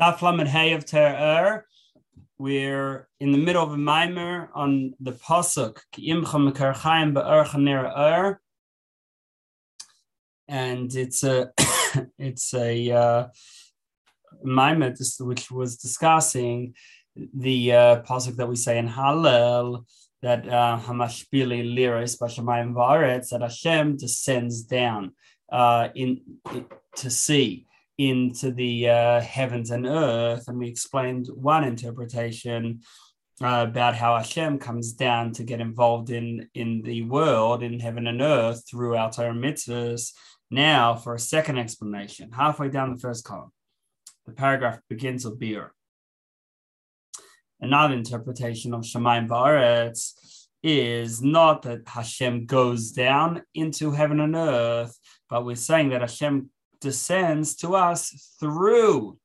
Daf Lamed Hay of Ter We're in the middle of a mimer on the pasuk Ur, and it's a it's a uh, mimer which was discussing the uh, pasuk that we say in Hallel that uh, Hamashpili liris b'shamayim va'aretz that Hashem descends down uh, in, in to see into the uh, heavens and earth. And we explained one interpretation uh, about how Hashem comes down to get involved in, in the world, in heaven and earth, through our Torah mitzvahs. Now, for a second explanation, halfway down the first column, the paragraph begins with beer. Another interpretation of Shemaim Ba'aretz is not that Hashem goes down into heaven and earth, but we're saying that Hashem descends to us through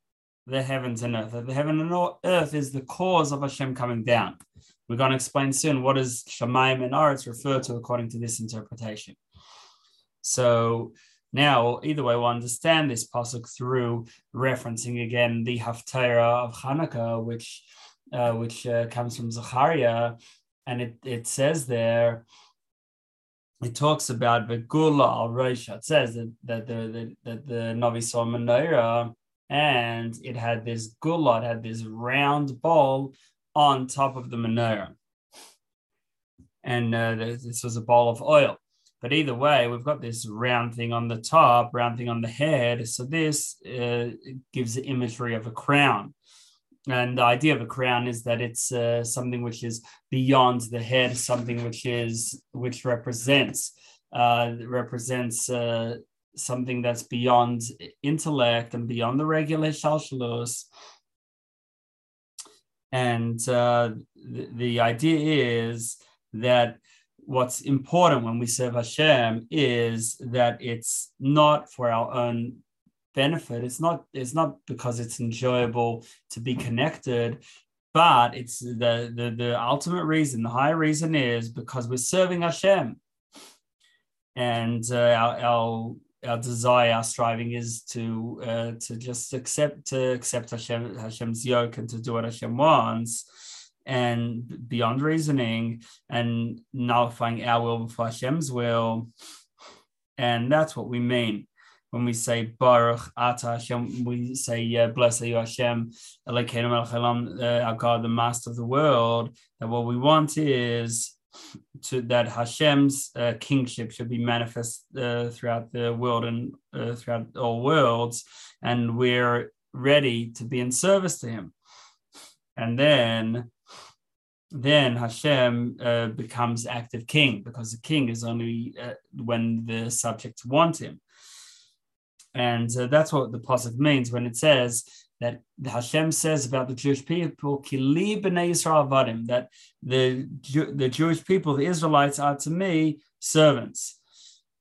the heavens and earth. The heaven and earth is the cause of Hashem coming down. We're going to explain soon what does Shemaim and Aretz refer to according to this interpretation. So now, either way, we'll understand this pasuk through referencing again the Haftarah of Hanukkah, which uh, which uh, comes from Zechariah, and it, it says there it talks about the gula al Roisha. It says that, that the, the that the Navi saw menorah and it had this gula, it had this round bowl on top of the menorah. And uh, this was a bowl of oil. But either way, we've got this round thing on the top, round thing on the head. So this uh, gives the imagery of a crown. And the idea of a crown is that it's uh, something which is beyond the head, something which is which represents uh, represents uh, something that's beyond intellect and beyond the regular shalshalos. And uh, the, the idea is that what's important when we serve Hashem is that it's not for our own benefit. It's not it's not because it's enjoyable to be connected, but it's the the, the ultimate reason, the high reason is because we're serving Hashem. And uh, our, our our desire, our striving is to uh, to just accept to accept Hashem, Hashem's yoke and to do what Hashem wants, and beyond reasoning and nullifying our will before Hashem's will, and that's what we mean when we say Baruch Ata Hashem, we say uh, Blessed you Hashem, Elokeinu Melech uh, our God, the Master of the world. That what we want is to that Hashem's uh, kingship should be manifest uh, throughout the world and uh, throughout all worlds, and we're ready to be in service to Him. And then, then Hashem uh, becomes active king because the king is only uh, when the subjects want Him. And uh, that's what the pasuk means when it says that Hashem says about the Jewish people, "Kili b'nei Yisrael vadim," that the the Jewish people, the Israelites, are to me servants.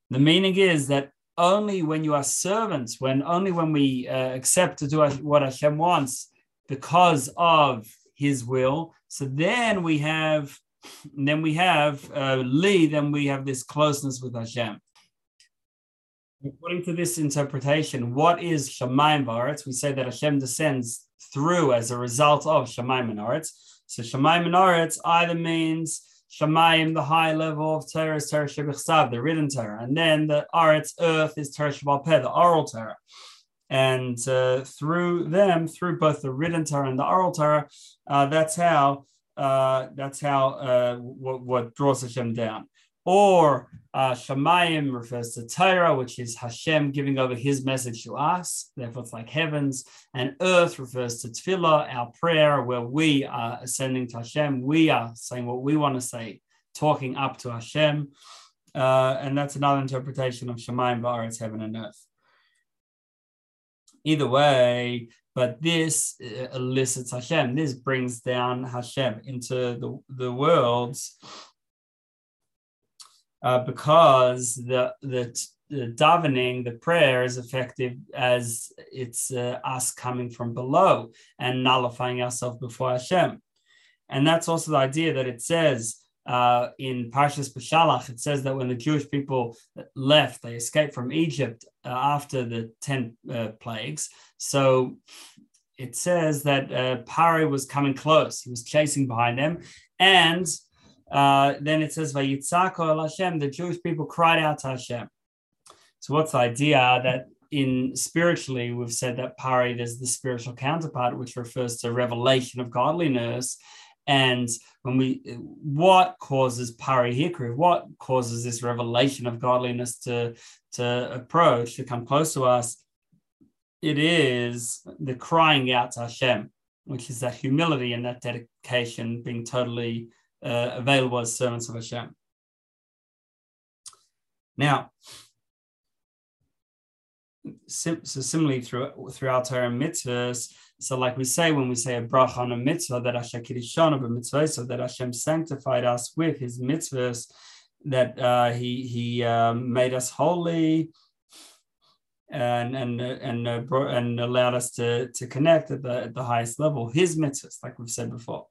The meaning is that only when you are servants, when only when we uh, accept to do what Hashem wants because of His will, so then we have, then we have uh, Li, then we have this closeness with Hashem. According to this interpretation, what is Shemaim Baretz? We say that Hashem descends through as a result of Shemaim and. So Shemaim and either means Shemaim, the high level of Torah, is Torah Shebichsav, the written Torah, and then the Aretz, earth, is Torah Shebaal Peh the oral Torah. And uh, through them, through both the written Torah and the oral Torah, uh, that's how uh, that's how uh, what, what draws Hashem down. Or uh, refers to Torah, which is Hashem giving over his message to us. Therefore, it's like heavens. And earth refers to Tefillah, our prayer, where we are ascending to Hashem. We are saying what we want to say, talking up to Hashem. Uh, and that's another interpretation of Shamayim Ba'aretz, heaven and earth. Either way, but this uh, elicits Hashem. This brings down Hashem into the, the worlds uh, because the, the the davening, the prayer is effective as it's uh, us coming from below and nullifying ourselves before Hashem. And that's also the idea that it says uh, in Parshas Beshalach, it says that when the Jewish people left, they escaped from Egypt uh, after the 10 uh, plagues. So it says that uh, Pari was coming close. He was chasing behind them. And uh, then it says, Vayitzako el Hashem, the Jewish people cried out to Hashem. So what's the idea that in spiritually, we've said that Pari, there's the spiritual counterpart, which refers to revelation of godliness. And when we, what causes parihikri, what causes this revelation of godliness to, to approach, to come close to us? It is the crying out to Hashem, which is that humility and that dedication being totally uh, available as servants of Hashem. Now, sim- so similarly through, throughout Torah mitzvahs, so, like we say when we say a bracha on a mitzvah, that Hashem kirishon of mitzvah, so that Hashem sanctified us with His mitzvahs, that uh, He He um, made us holy, and and and uh, and allowed us to to connect at the at the highest level. His mitzvahs, like we've said before.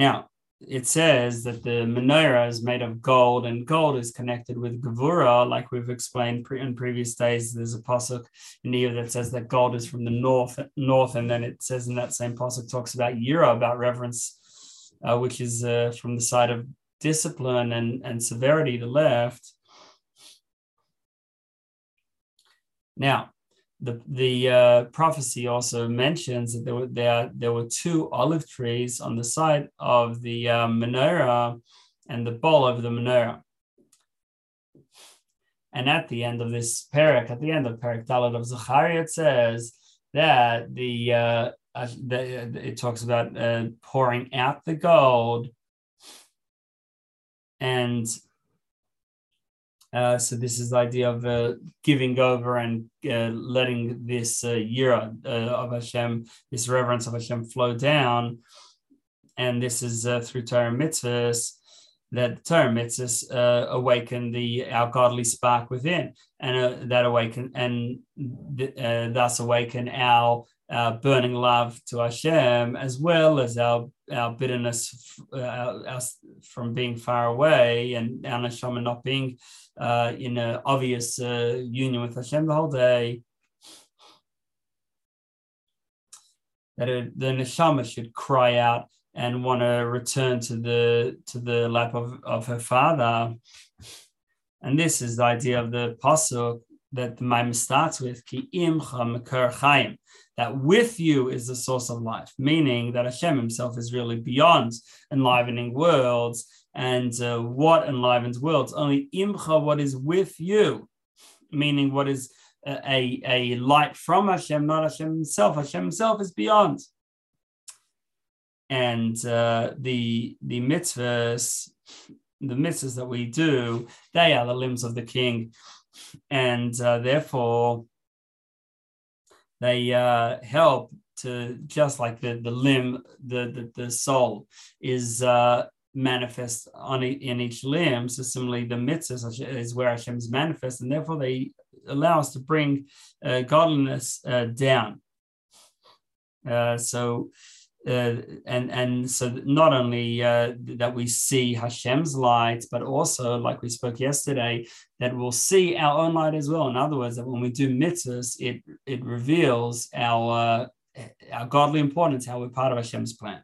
Now, it says that the menorah is made of gold, and gold is connected with gevura, like we've explained pre- in previous days. There's a pasuk in here that says that gold is from the north, north, and then it says in that same pasuk talks about yira, about reverence, uh, which is uh, from the side of discipline and and severity, the left. Now, the the uh, prophecy also mentions that there were there, there were two olive trees on the side of the uh, menorah and the bowl of the menorah. And at the end of this parak, at the end of parak Dalet of Zechariah, it says that the, uh, uh the it talks about uh, pouring out the gold and uh, so this is the idea of uh, giving over and uh, letting this uh, uh, of Hashem, this reverence of Hashem, flow down, and this is uh, through Torah mitzvahs that Torah mitzvahs awaken the our godly spark within, and that awaken and th- thus awaken our our burning love to Hashem, as well as our our bitterness uh, our, our, from being far away and our neshama not being uh, in an obvious uh, union with Hashem the whole day. That the neshama should cry out and want to return to the to the lap of, of her father. And this is the idea of the pasuk that the Maimon starts with, Ki imcha chayim that with you is the source of life, meaning that Hashem himself is really beyond enlivening worlds. And uh, what enlivens worlds? Only imcha, what is with you, meaning what is a, a light from Hashem, not Hashem himself. Hashem himself is beyond. And uh, the the mitzvahs, the mitzvahs that we do, they are the limbs of the king, and uh, therefore they uh, help to just like the the limb, the the, the soul is uh, manifest on in each limb. So similarly, the mitzvahs is where Hashem is manifest, and therefore they allow us to bring uh, godliness uh, down. Uh, so uh, and and so not only uh, that we see Hashem's light, but also, like we spoke yesterday, that we'll see our own light as well. In other words, that when we do mitzvahs, it it reveals our uh, our godly importance, how we're part of Hashem's plan.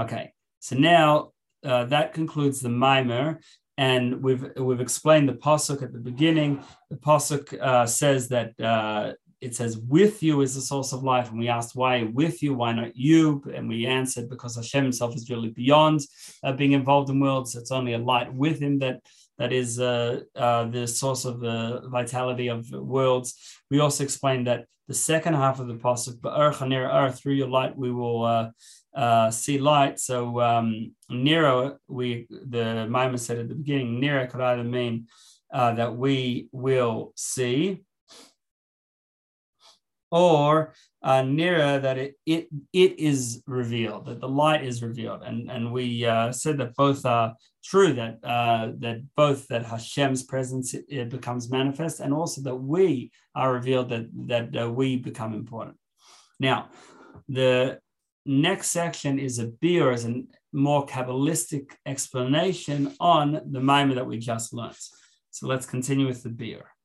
Okay, so now uh, that concludes the mimer, and we've we've explained the pasuk at the beginning. The pasuk uh, says that it says, with you is the source of life. And we asked, why with you? Why not you? And we answered, because Hashem himself is really beyond uh, being involved in worlds. It's only a light with him that that is uh, uh, the source of the vitality of worlds. We also explained that the second half of the passage, pasuk, earth through your light we will uh, uh, see light. So um, Nero, we the Maimon said at the beginning, Nero could either mean uh, that we will see, or uh, nearer that it, it it is revealed that the light is revealed and and we uh, said that both are true that uh, that both that Hashem's presence it, it, becomes manifest and also that we are revealed that that uh, we become important. Now, the next section is a beer as a more kabbalistic explanation on the moment that we just learned. So let's continue with the beer.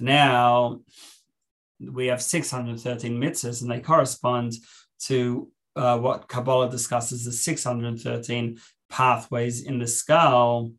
So now we have 613 mitzvahs, and they correspond to uh, what Kabbalah discusses as 613 pathways in the skull,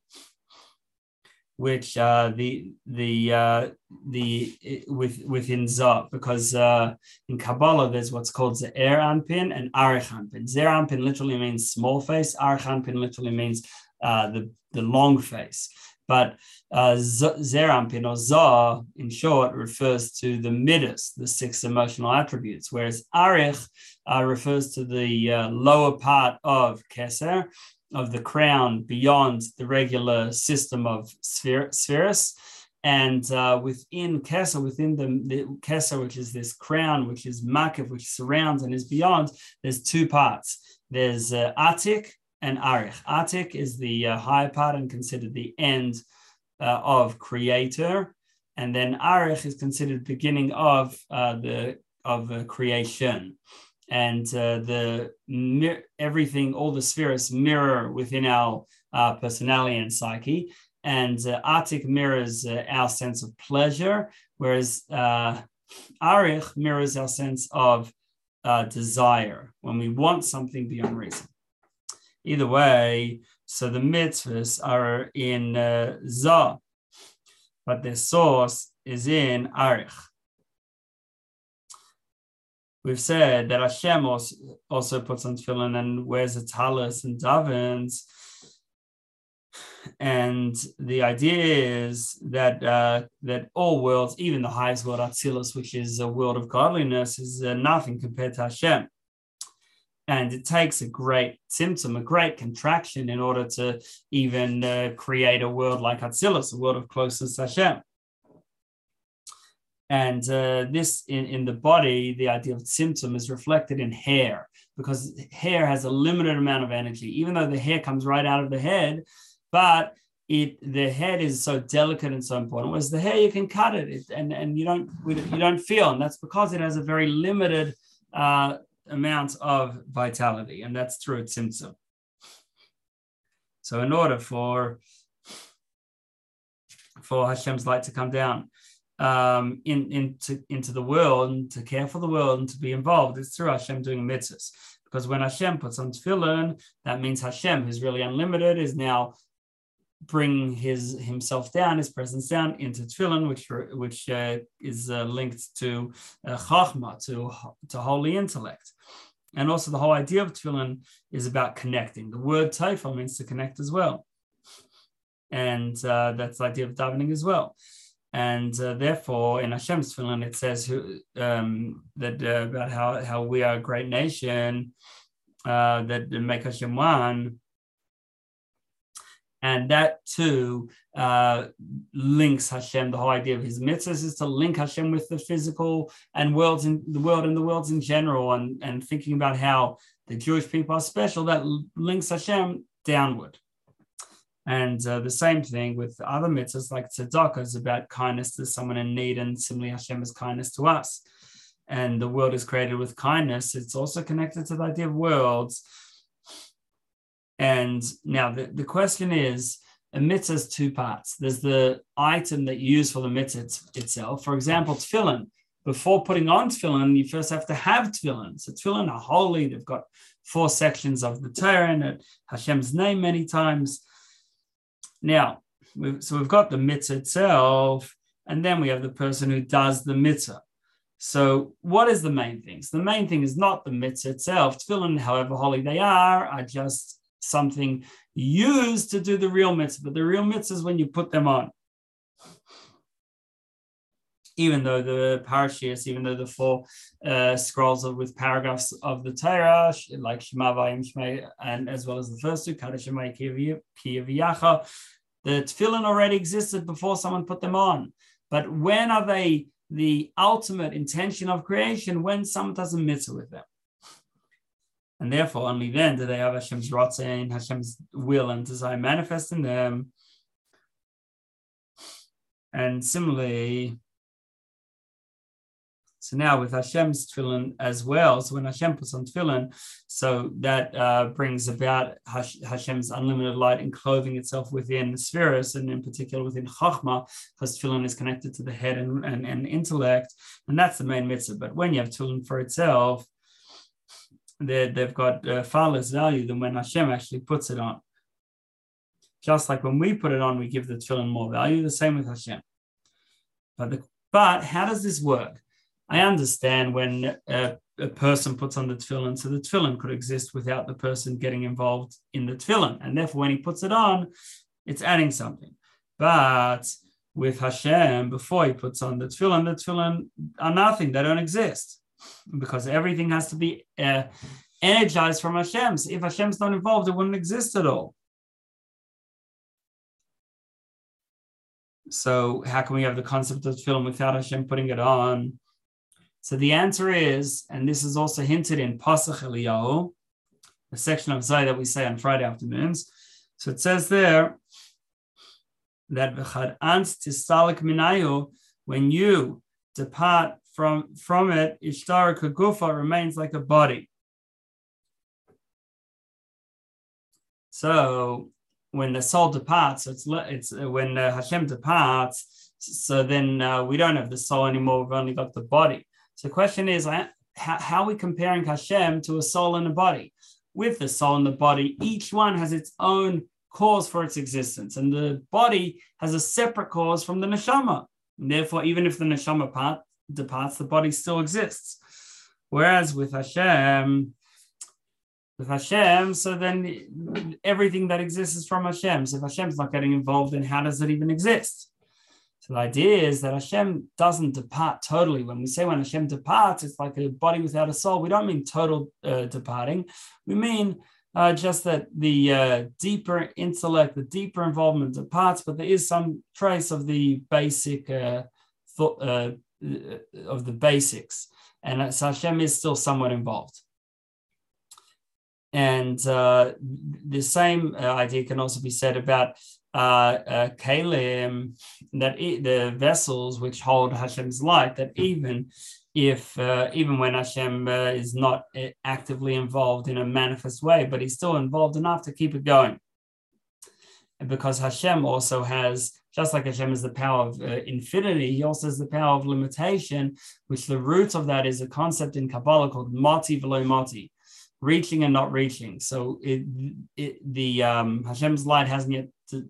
which uh, the the uh, the with within Zot, because uh, in Kabbalah there's what's called Ze'er Anpin and Arich Anpin. Ze'er Anpin literally means small face. Arich literally means uh, the the long face. But uh, Ze'er Anpin or Zah, in short, refers to the midas, the six emotional attributes, whereas Arich uh, refers to the uh, lower part of Keser, of the crown beyond the regular system of spheres. And uh, within Keser, within the, the which is this crown, which is Makiv, which surrounds and is beyond, there's two parts. There's uh, Atik, and Arich. Atik is the uh, higher part and considered the end uh, of creator, and then Arich is considered beginning of uh, the of uh, creation, and uh, the everything, all the spheres mirror within our uh, personality and psyche, and Atik mirrors our sense of pleasure, whereas Arich mirrors our sense of desire when we want something beyond reason. Either way, so the mitzvahs are in uh, Zah, but the source is in Arich. We've said that Hashem also, puts on tefillin and wears a talis and davens. And the idea is that uh, that all worlds, even the highest world, Atzilus, which is a world of godliness, is uh, nothing compared to Hashem. And it takes a great tzimtzum, a great contraction in order to even uh, create a world like Atzilus, a world of closeness Hashem. And uh, this in, in the body, the idea of tzimtzum is reflected in hair because hair has a limited amount of energy, even though the hair comes right out of the head, but it the head is so delicate and so important. Whereas the hair, you can cut it, it and, and you don't you don't feel, and that's because it has a very limited uh, amount of vitality, and that's through tzimtzum. So, in order for for Hashem's light to come down um, in, into, into the world and to care for the world and to be involved, it's through Hashem doing mitzvahs. Because when Hashem puts on tefillin, that means Hashem, who's really unlimited, is now bring his himself down, his presence down into tefillin, which which uh, is uh, linked to uh, chachma, to to holy intellect, and also the whole idea of tefillin is about connecting. The word tefil means to connect as well, and uh, that's the idea of davening as well. And uh, therefore, in Hashem's tefillin, it says um, that uh, about how how we are a great nation that make Hashem one and that too uh, links Hashem. The whole idea of his mitzvahs is to link Hashem with the physical and worlds in the world and the worlds in general, and, and thinking about how the Jewish people are special. That links Hashem downward. And uh, the same thing with other mitzvahs like tzedakah is about kindness to someone in need, and similarly Hashem is kindness to us. And the world is created with kindness. It's also connected to the idea of worlds and now the, the question is, a mitzvah has two parts. There's the item that you use for the mitzvah itself. For example, tefillin. Before putting on tefillin, you first have to have tefillin. So tefillin are holy. They've got four sections of the Torah in it, Hashem's name many times. Now, we've, so we've got the mitzvah itself, and then we have the person who does the mitzvah. So, what is the main thing? So The main thing is not the mitzvah itself. Tefillin, however holy they are, are just something used to do the real mitzvah. But the real mitzvah is when you put them on. Even though the parashas, even though the four uh, scrolls of, with paragraphs of the Torah, like Shema Vayim Shema, and as well as the first two, Kadosh Shema Kiyaviyacha, the tefillin already existed before someone put them on. But when are they the ultimate intention of creation? When someone does a mitzvah with them. And therefore, only then do they have Hashem's Ratzon, Hashem's will and desire manifest in them. And similarly, So now with Hashem's tefillin as well, so when Hashem puts on tefillin, so that uh, brings about Hashem's unlimited light enclothing itself within the spheres, and in particular within Chachma, because tefillin is connected to the head and, and, and intellect, and that's the main mitzvah. But when you have tefillin for itself, they've got uh, far less value than when Hashem actually puts it on. Just like when we put it on, we give the tefillin more value, the same with Hashem. But, the, but how does this work? I understand when a, a, person puts on the tefillin, so the tefillin could exist without the person getting involved in the tefillin. And therefore, when he puts it on, it's adding something. But with Hashem, before he puts on the tefillin, the tefillin are nothing, they don't exist because everything has to be uh, energized from Hashem. If Hashem's not involved, it wouldn't exist at all. So how can we have the concept of film without Hashem putting it on? So the answer is, and this is also hinted in Patach Eliyahu, the section of Zay that we say on Friday afternoons. So it says there that when you depart from, from it, ishtara kagufa remains like a body. So when the soul departs, it's it's when uh, Hashem departs. So then uh, we don't have the soul anymore. We've only got the body. So the question is, how, how are we comparing Hashem to a soul and a body? With the soul and the body, each one has its own cause for its existence, and the body has a separate cause from the neshama. And therefore, even if the neshama part departs, the body still exists. Whereas with Hashem, with Hashem, so then everything that exists is from Hashem. So if Hashem's not getting involved, then how does it even exist? So the idea is that Hashem doesn't depart totally. When we say when Hashem departs, it's like a body without a soul. We don't mean total uh, departing. We mean uh, just that the uh, deeper intellect, the deeper involvement departs, but there is some trace of the basic uh, thought uh, of the basics, and so Hashem is still somewhat involved. And uh, the same idea can also be said about uh, uh, kalim, that it, the vessels which hold Hashem's light, that even if uh, even when Hashem uh, is not uh, actively involved in a manifest way, but he's still involved enough to keep it going. Because Hashem also has, just like Hashem has the power of uh, infinity, he also has the power of limitation, which the root of that is a concept in Kabbalah called mati velo mati, reaching and not reaching. So it, it the um, Hashem's light hasn't yet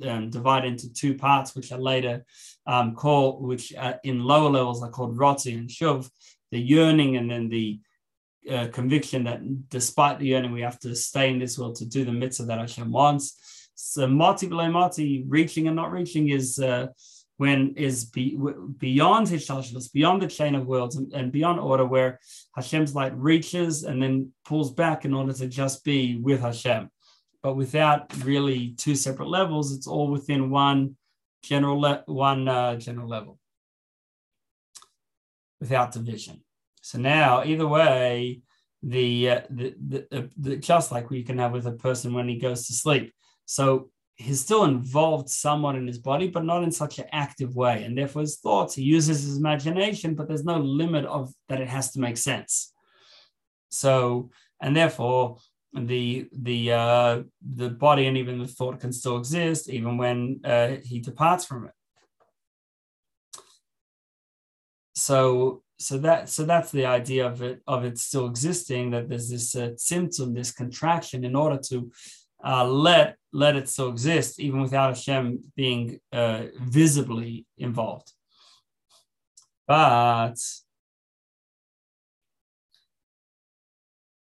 um, divided into two parts, which are later um, called, which uh, in lower levels are called rotzi and shuv, the yearning and then the uh, conviction that despite the yearning, we have to stay in this world to do the mitzvah that Hashem wants. So mati velo mati, reaching and not reaching is uh, when is be, beyond his shalshalos, beyond the chain of worlds and, and, beyond order, where Hashem's light reaches and then pulls back in order to just be with Hashem but without really two separate levels. It's all within one general le- one uh, general level without division. So now, either way, the, uh, the, the, uh, the just like we can have with a person when he goes to sleep. So he's still involved somewhat in his body, but not in such an active way. And therefore, his thoughts, he uses his imagination, but there's no limit of that it has to make sense. So, and therefore, the the uh, the body and even the thought can still exist even when uh, he departs from it. So so that so that's the idea of it of it still existing that there's this uh, tzimtzum this contraction in order to uh, let let it still exist even without Hashem being uh, visibly involved. But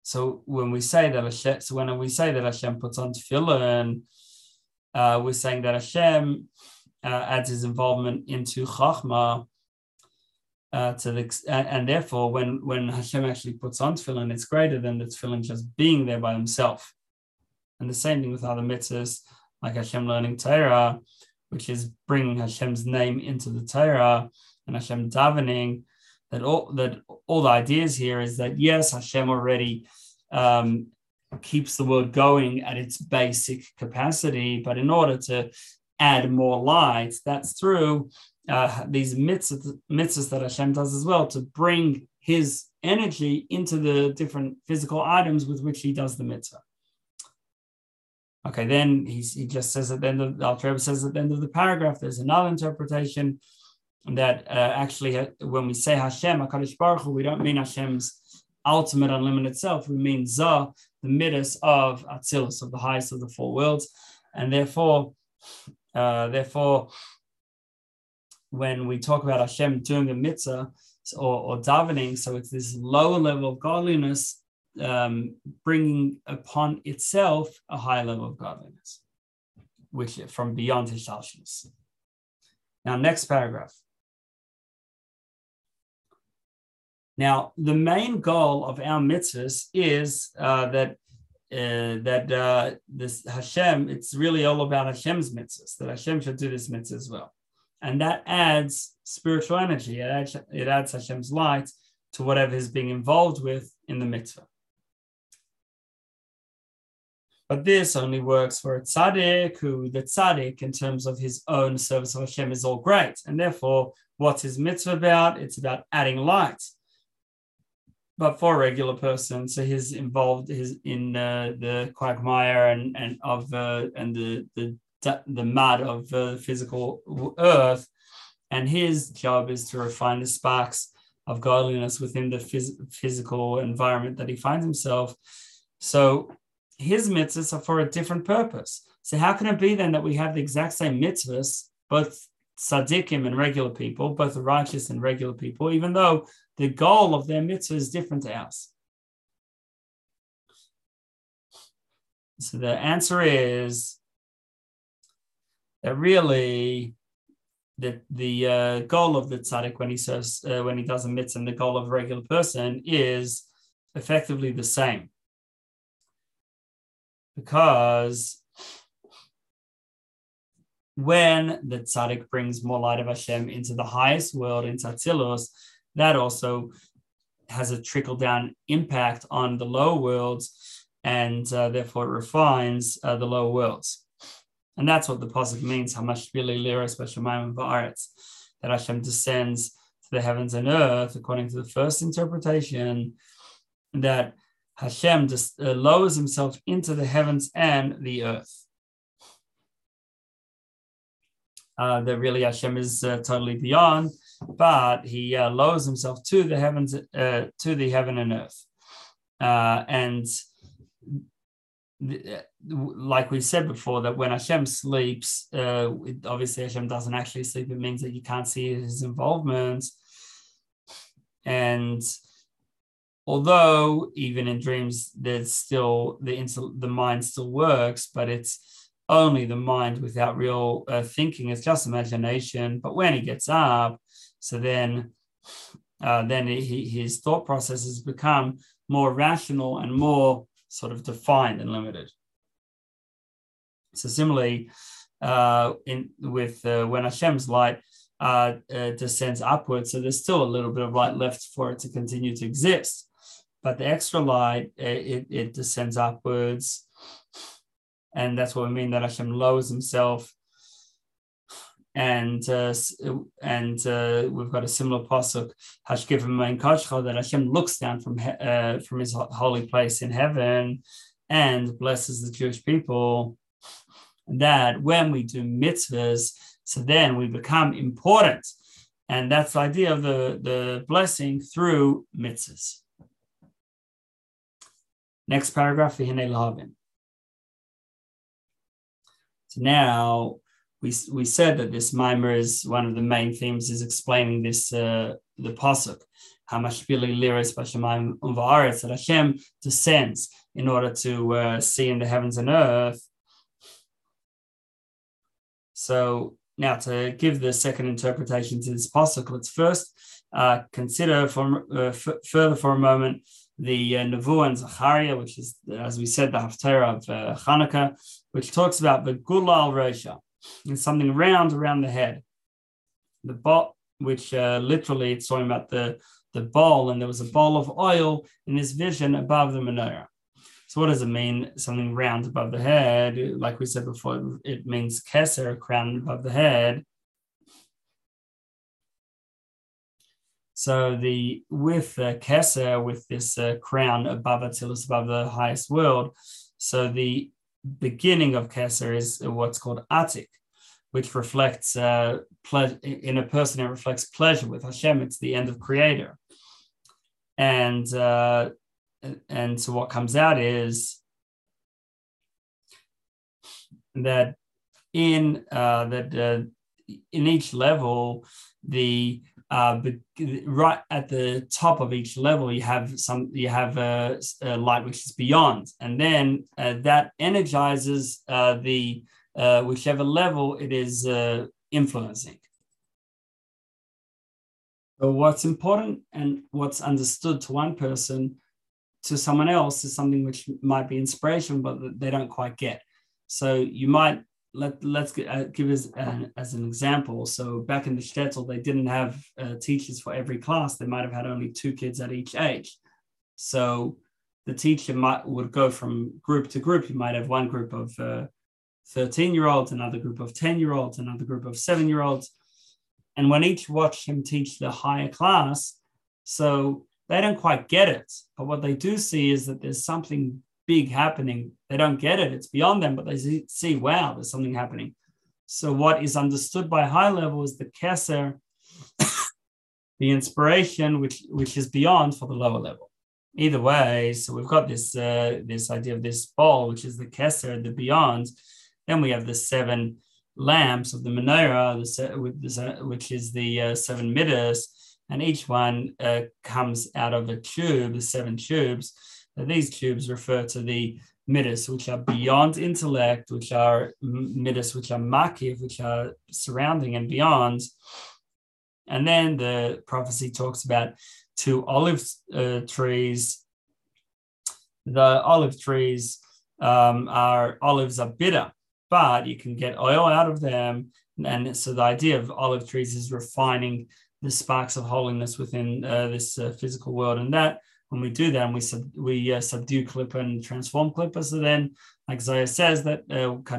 So when we say that Hashem, so when we say that Hashem puts on tefillin, uh, we're saying that Hashem uh, adds his involvement into chachma. Uh, to the and, and, therefore, when when Hashem actually puts on tefillin, it's greater than the tefillin just being there by himself. And the same thing with other mitzvahs, like Hashem learning Torah, which is bringing Hashem's name into the Torah, and Hashem davening, that all that all the ideas here is that yes, Hashem already um, keeps the world going at its basic capacity, but in order to add more light, that's through uh, these mitzvahs, mitzvahs that Hashem does as well to bring his energy into the different physical items with which he does the mitzvah. Okay, then he just says at the end of the Alter says at the end of the paragraph, there's another interpretation that uh, actually uh, when we say Hashem, HaKadosh Baruch Hu, we don't mean Hashem's ultimate unlimited self. We mean Zah, the midas of Atzilus, of the highest of the four worlds. And therefore, uh, therefore, when we talk about Hashem doing a mitzvah or, or davening, so it's this lower level of godliness um, bringing upon itself a high level of godliness, which from beyond his shalshness. Now, next paragraph. Now, the main goal of our mitzvahs is uh, that uh, that uh, this Hashem, it's really all about Hashem's mitzvahs, that Hashem should do this mitzvah as well. And that adds spiritual energy, it adds, it adds Hashem's light to whatever is being involved with in the mitzvah. But this only works for a tzaddik who the tzaddik, in terms of his own service of Hashem, is all great. And therefore, what's his mitzvah about? It's about adding light. But for a regular person, so he's involved his in uh, the quagmire and and of uh, and the the the mud of the physical earth, and his job is to refine the sparks of godliness within the phys- physical environment that he finds himself. So his mitzvahs are for a different purpose. So how can it be then that we have the exact same mitzvahs, both tzaddikim and regular people, both righteous and regular people, even though the goal of their mitzvah is different to ours? So the answer is that really the the uh, goal of the tzaddik when he says uh, when he does a mitzvah and the goal of a regular person is effectively the same because when the tzaddik brings more light of Hashem into the highest world, in Atzilus, that also has a trickle down impact on the lower worlds and uh, therefore it refines uh, the lower worlds. And that's what the pasuk means, Hamash Bili Liras Bashamayim Va'aretz, that Hashem descends to the heavens and earth, according to the first interpretation, that Hashem just uh, lowers himself into the heavens and the earth. Uh, that really Hashem is uh, totally beyond, but he uh, lowers himself to the heavens, uh, to the heaven and earth. Uh, and like we said before, that when Hashem sleeps, obviously Hashem doesn't actually sleep. It means that you can't see his involvement. And although even in dreams there's still the the mind still works but it's only the mind without real uh, thinking. It's just imagination. But when he gets up so then uh, then he, his thought processes become more rational and more sort of defined and limited. So similarly uh, in with uh, when Hashem's light uh, uh, descends upwards. So there's still a little bit of light left for it to continue to exist but the extra light it, it descends upwards and that's what we mean that Hashem lowers himself and uh, and uh, we've got a similar pasuk Hashkivim that Hashem looks down from uh, from His holy place in heaven and blesses the Jewish people. That when we do mitzvahs, so then we become important, and that's the idea of the the blessing through mitzvahs. Next paragraph, So now we, we said that this mimer is one of the main themes is explaining this uh, the pasuk. Hamashpili liris b'shamayim uvaretz that Hashem descends in order to uh, see in the heavens and earth. So now to give the second interpretation to this pasuk, let's first uh, consider for, uh, f- further for a moment the uh, Nevu and Zachariah, which is, as we said, the Haftarah of uh, Hanukkah, which talks about the Gulal Rosha, and something round around the head. The bot, which uh, literally it's talking about the, the bowl, and there was a bowl of oil in this vision above the menorah. So, what does it mean? Something round above the head? Like we said before, it means keser, crown above the head. So the with uh, with this uh, crown above Atzilus, above the highest world, so the beginning of Keser is what's called Atik, which reflects uh, ple- in a person it reflects pleasure with Hashem. It's the end of Creator, and uh, and so what comes out is that in uh, that uh, in each level the uh, but right at the top of each level you have some you have a, a light which is beyond. And then uh, that energizes uh, the uh, whichever level it is uh, influencing. So what's important and what's understood to one person to someone else is something which might be inspiration but they don't quite get. So you might let let's get, uh, give us an, as an example. So back in the shtetl, they didn't have uh, teachers for every class. They might have had only two kids at each age. So the teacher might would go from group to group. You might have one group of uh, 13 year olds, another group of 10 year olds, another group of seven year olds. And when each watch him teach the higher class, so they don't quite get it. But what they do see is that there's something big happening. They don't get it. It's beyond them, but they see, wow, there's something happening. So what is understood by high level is the keser, the inspiration, which which is beyond for the lower level. Either way, so we've got this uh, this idea of this ball, which is the keser, the beyond. Then we have the seven lamps of the menorah, the, which is the uh, seven midas, and each one uh, comes out of a tube, the seven tubes these tubes refer to the midas, which are beyond intellect, which are midas, which are makiv, which are surrounding and beyond. And then the prophecy talks about two olive uh, trees. The olive trees um, are olives are bitter, but you can get oil out of them. And so the idea of olive trees is refining the sparks of holiness within uh, this uh, physical world, and that when we do that, and we sub, we uh, subdue Klippa and transform Klippa. So then, like Zohar says, that uh, uh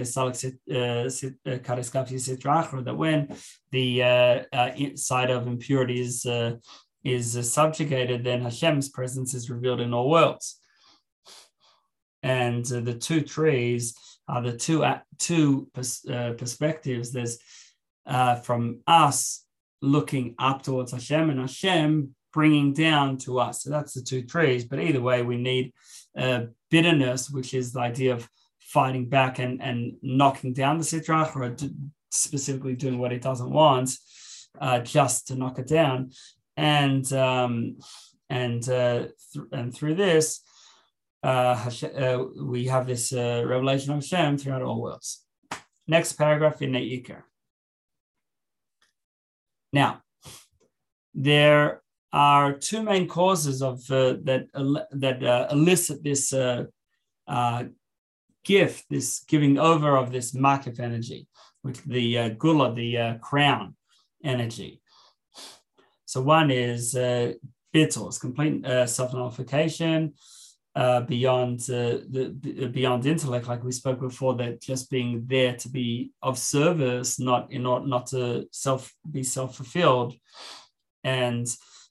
that when the uh, uh, side of impurity is uh, is subjugated, then Hashem's presence is revealed in all worlds. And the two trees are the two two pers- perspectives. There's from us looking up towards Hashem, and Hashem bringing down to us. So that's the two trees. But either way, we need uh, bitterness, which is the idea of fighting back and, and knocking down the sitra achra d- specifically doing what it doesn't want uh, just to knock it down. And um, and uh, th- and through this, uh, uh, we have this uh, revelation of Hashem throughout all worlds. Next paragraph in Neikar. Now, there are two main causes of uh, that that uh, elicit this uh, uh, gift, this giving over of this makif energy, with the uh, gula, the uh, crown energy. So one is uh, bittul, complete self nullification. beyond the beyond intellect, like we spoke before, that just being there to be of service, not in not not to self be self fulfilled, and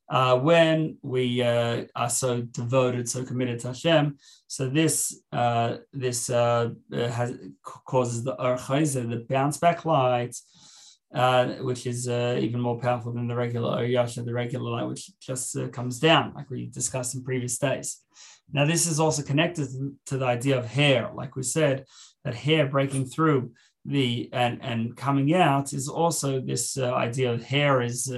uh, when we uh, are so devoted, so committed to Hashem. So this uh, this uh, uh, has causes the Or Chozer, the bounce back light, uh, which is even more powerful than the regular Or Yashar, the regular light, which just comes down, like we discussed in previous days. Now, this is also connected to the idea of hair, like we said, that hair breaking through the and and coming out is also this idea of hair is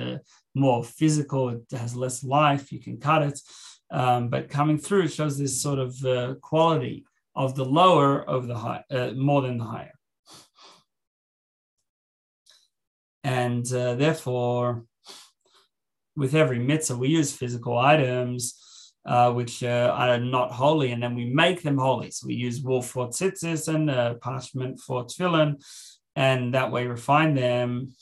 more physical, it has less life, you can cut it. Um, but coming through shows this sort of uh, quality of the lower over the high, uh, more than the higher. And uh, therefore, with every mitzvah, we use physical items uh, which uh, are not holy, and then we make them holy. So we use wool for tzitzis and uh, parchment for tefillin, and that way refine them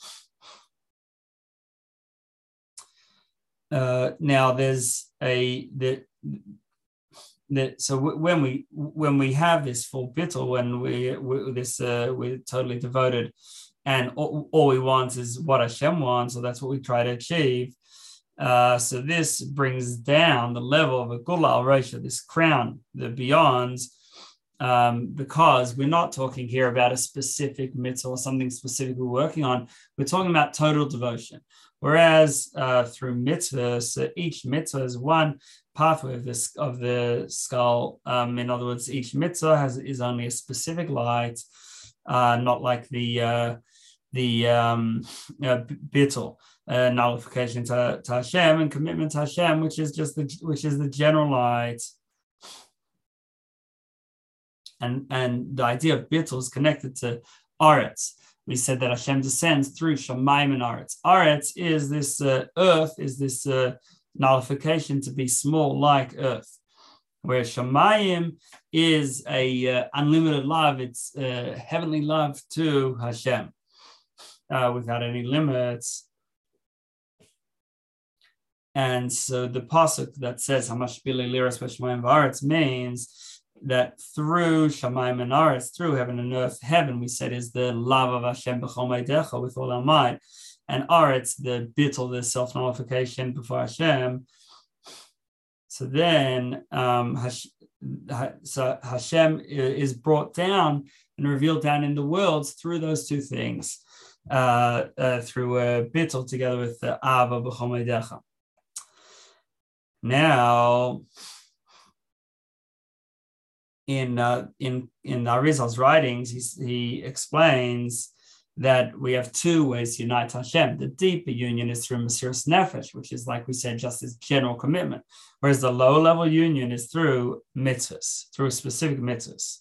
Uh, now there's a that that so when we when we have this full bittul, when we, we this uh, we're totally devoted, and all, all, we want is what Hashem wants, so that's what we try to achieve. Uh, so this brings down the level of a gula ratio, this crown, the beyonds, um, because we're not talking here about a specific mitzvah or something specific we're working on. We're talking about total devotion. Whereas uh, through mitzvahs, each mitzvah is one pathway of this of the skull. Um, in other words, each mitzvah has is only a specific light, uh, not like the uh, the um, uh, bittul uh, nullification to, to Hashem and commitment to Hashem, which is just the which is the general light and and the idea of bittul is connected to aretz. We said that Hashem descends through Shemaim and aretz. Aretz is this uh, earth, is this uh, nullification to be small like earth, where Shemaim is a uh, unlimited love. It's uh, heavenly love to Hashem uh, without any limits. And so the pasuk that says "Hamashpili liras v'shemayim v'aretz" means that through Shamayim and Aretz, through heaven and earth, heaven we said is the love of Hashem b'chol with all our might, and Aretz the bittul, the self nullification before Hashem. So then, um, Hash, so Hashem is brought down and revealed down in the worlds through those two things, uh, uh, through a bittul together with the Ava b'chol Now in uh, in in Arizal's writings, he, he explains that we have two ways to unite Hashem. The deeper union is through Mesiras Nefesh, which is like we said, just this general commitment, whereas the low level union is through mitzvahs, through specific mitzvahs.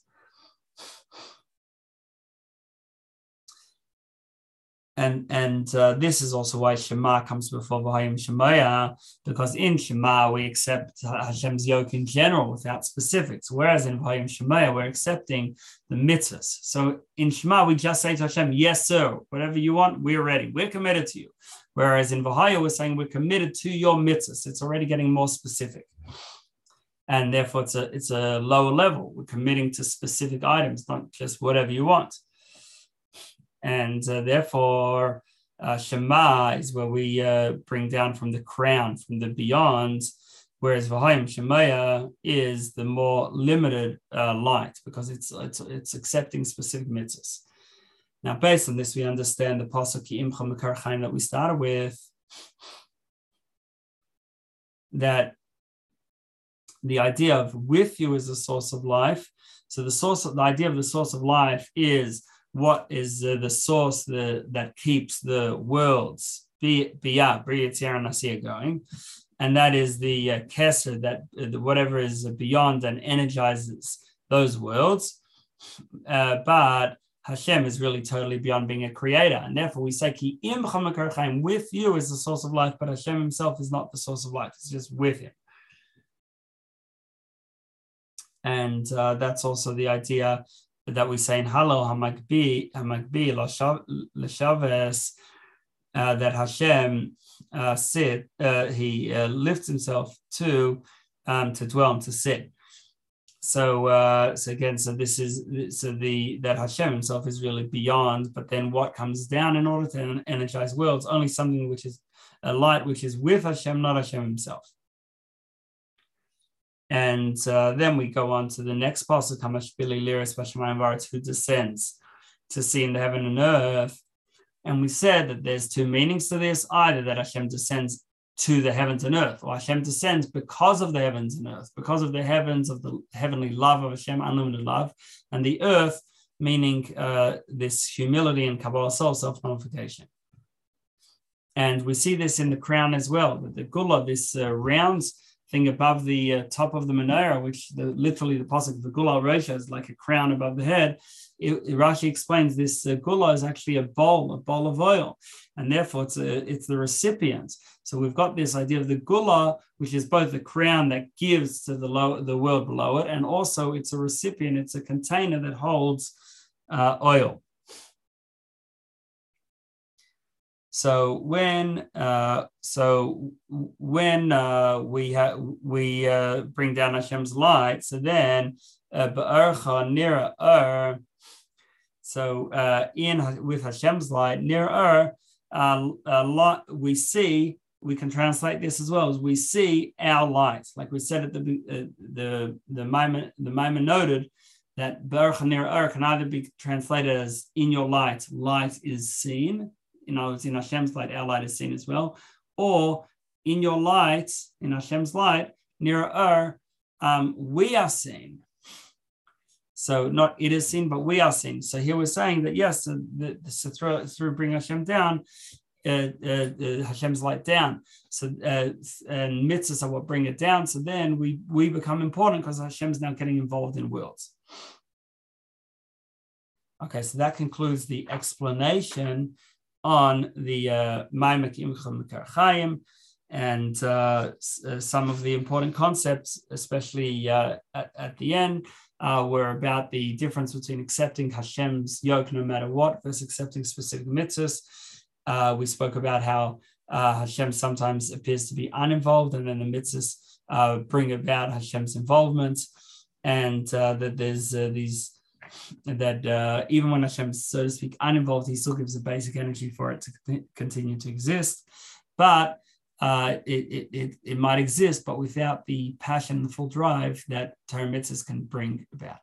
And and uh, this is also why Shema comes before V'haya im Shamoa, because in Shema we accept Hashem's yoke in general without specifics, whereas in V'haya im Shamoa we're accepting the mitzvahs. So in Shema we just say to Hashem, "Yes, sir, whatever you want, we're ready. We're committed to you." Whereas in Vahaya we're saying we're committed to your mitzvahs. It's already getting more specific, and therefore it's a it's a lower level. We're committing to specific items, not just whatever you want and uh, therefore uh, Shema is where we uh, bring down from the crown, from the beyond, whereas V'haya im Shamoa is the more limited uh, light because it's, it's it's accepting specific mitzvahs. Now, based on this, we understand the pasuk Imcha that we started with, that the idea of with you is the source of life. So the source, of, the idea of the source of life is what is the source that keeps the worlds biyah, bria, going. And that is the uh, Kesser, that uh, whatever is beyond and energizes those worlds. Uh, but Hashem is really totally beyond being a creator. And therefore we say, Ki im with you is the source of life, but Hashem himself is not the source of life. It's just with him. And uh, that's also the idea that we say in Hallel Hamagbihi Hamagbihi Lashaves uh, that Hashem uh, sit uh, he uh, lifts himself to um, to dwell and to sit. So uh, so again, so this is so the that Hashem himself is really beyond, but then what comes down in order to energize worlds only something which is a light which is with Hashem, not Hashem himself. And uh, then we go on to the next pasuk, Hamashpili Liris Vashamayim who descends to see in the heaven and earth. And we said that there's two meanings to this either that Hashem descends to the heavens and earth, or Hashem descends because of the heavens and earth, because of the heavens of the heavenly love of Hashem, unlimited love, and the earth, meaning uh, this humility and kabbalas ol, self nullification. And we see this in the crown as well, that the gula, this uh, rounds thing above the uh, top of the menorah, which the, literally the pasuk the gula rosha is like a crown above the head. It, Rashi explains this uh, gula is actually a bowl, a bowl of oil, and therefore it's a, it's the recipient. So we've got this idea of the gula, which is both the crown that gives to the low, the world below it, and also it's a recipient. It's a container that holds uh, oil. So when uh, so when uh, we ha- we uh, bring down Hashem's light, so then uh, b'orcha nireh or. So uh, in with Hashem's light near uh, we see we can translate this as well as we see our light. Like we said at the uh, the the moment the moment noted that Baruch Ur can either be translated as in your light, light is seen. You know, it's in Hashem's light, our light is seen as well. Or in your light, in Hashem's light, near Ur, um, we are seen. So not it is seen, but we are seen. So here we're saying that yes, the, the, the through, through bring Hashem down, uh, uh, uh, Hashem's light down. So uh, and mitzvahs are what bring it down. So then we we become important because Hashem's now getting involved in worlds. Okay, so that concludes the explanation on the uh, Maimak Chaim and uh, uh, some of the important concepts, especially uh, at, at, the end, uh, were about the difference between accepting Hashem's yoke no matter what versus accepting specific mitzvahs. Uh, we spoke about how uh, Hashem sometimes appears to be uninvolved, and then the mitzvahs bring about Hashem's involvement, and that there's these that uh, even when Hashem is, so to speak, uninvolved, he still gives the basic energy for it to continue to exist. But uh, it, it, it, it might exist, but without the passion the full drive that Torah mitzvahs can bring about.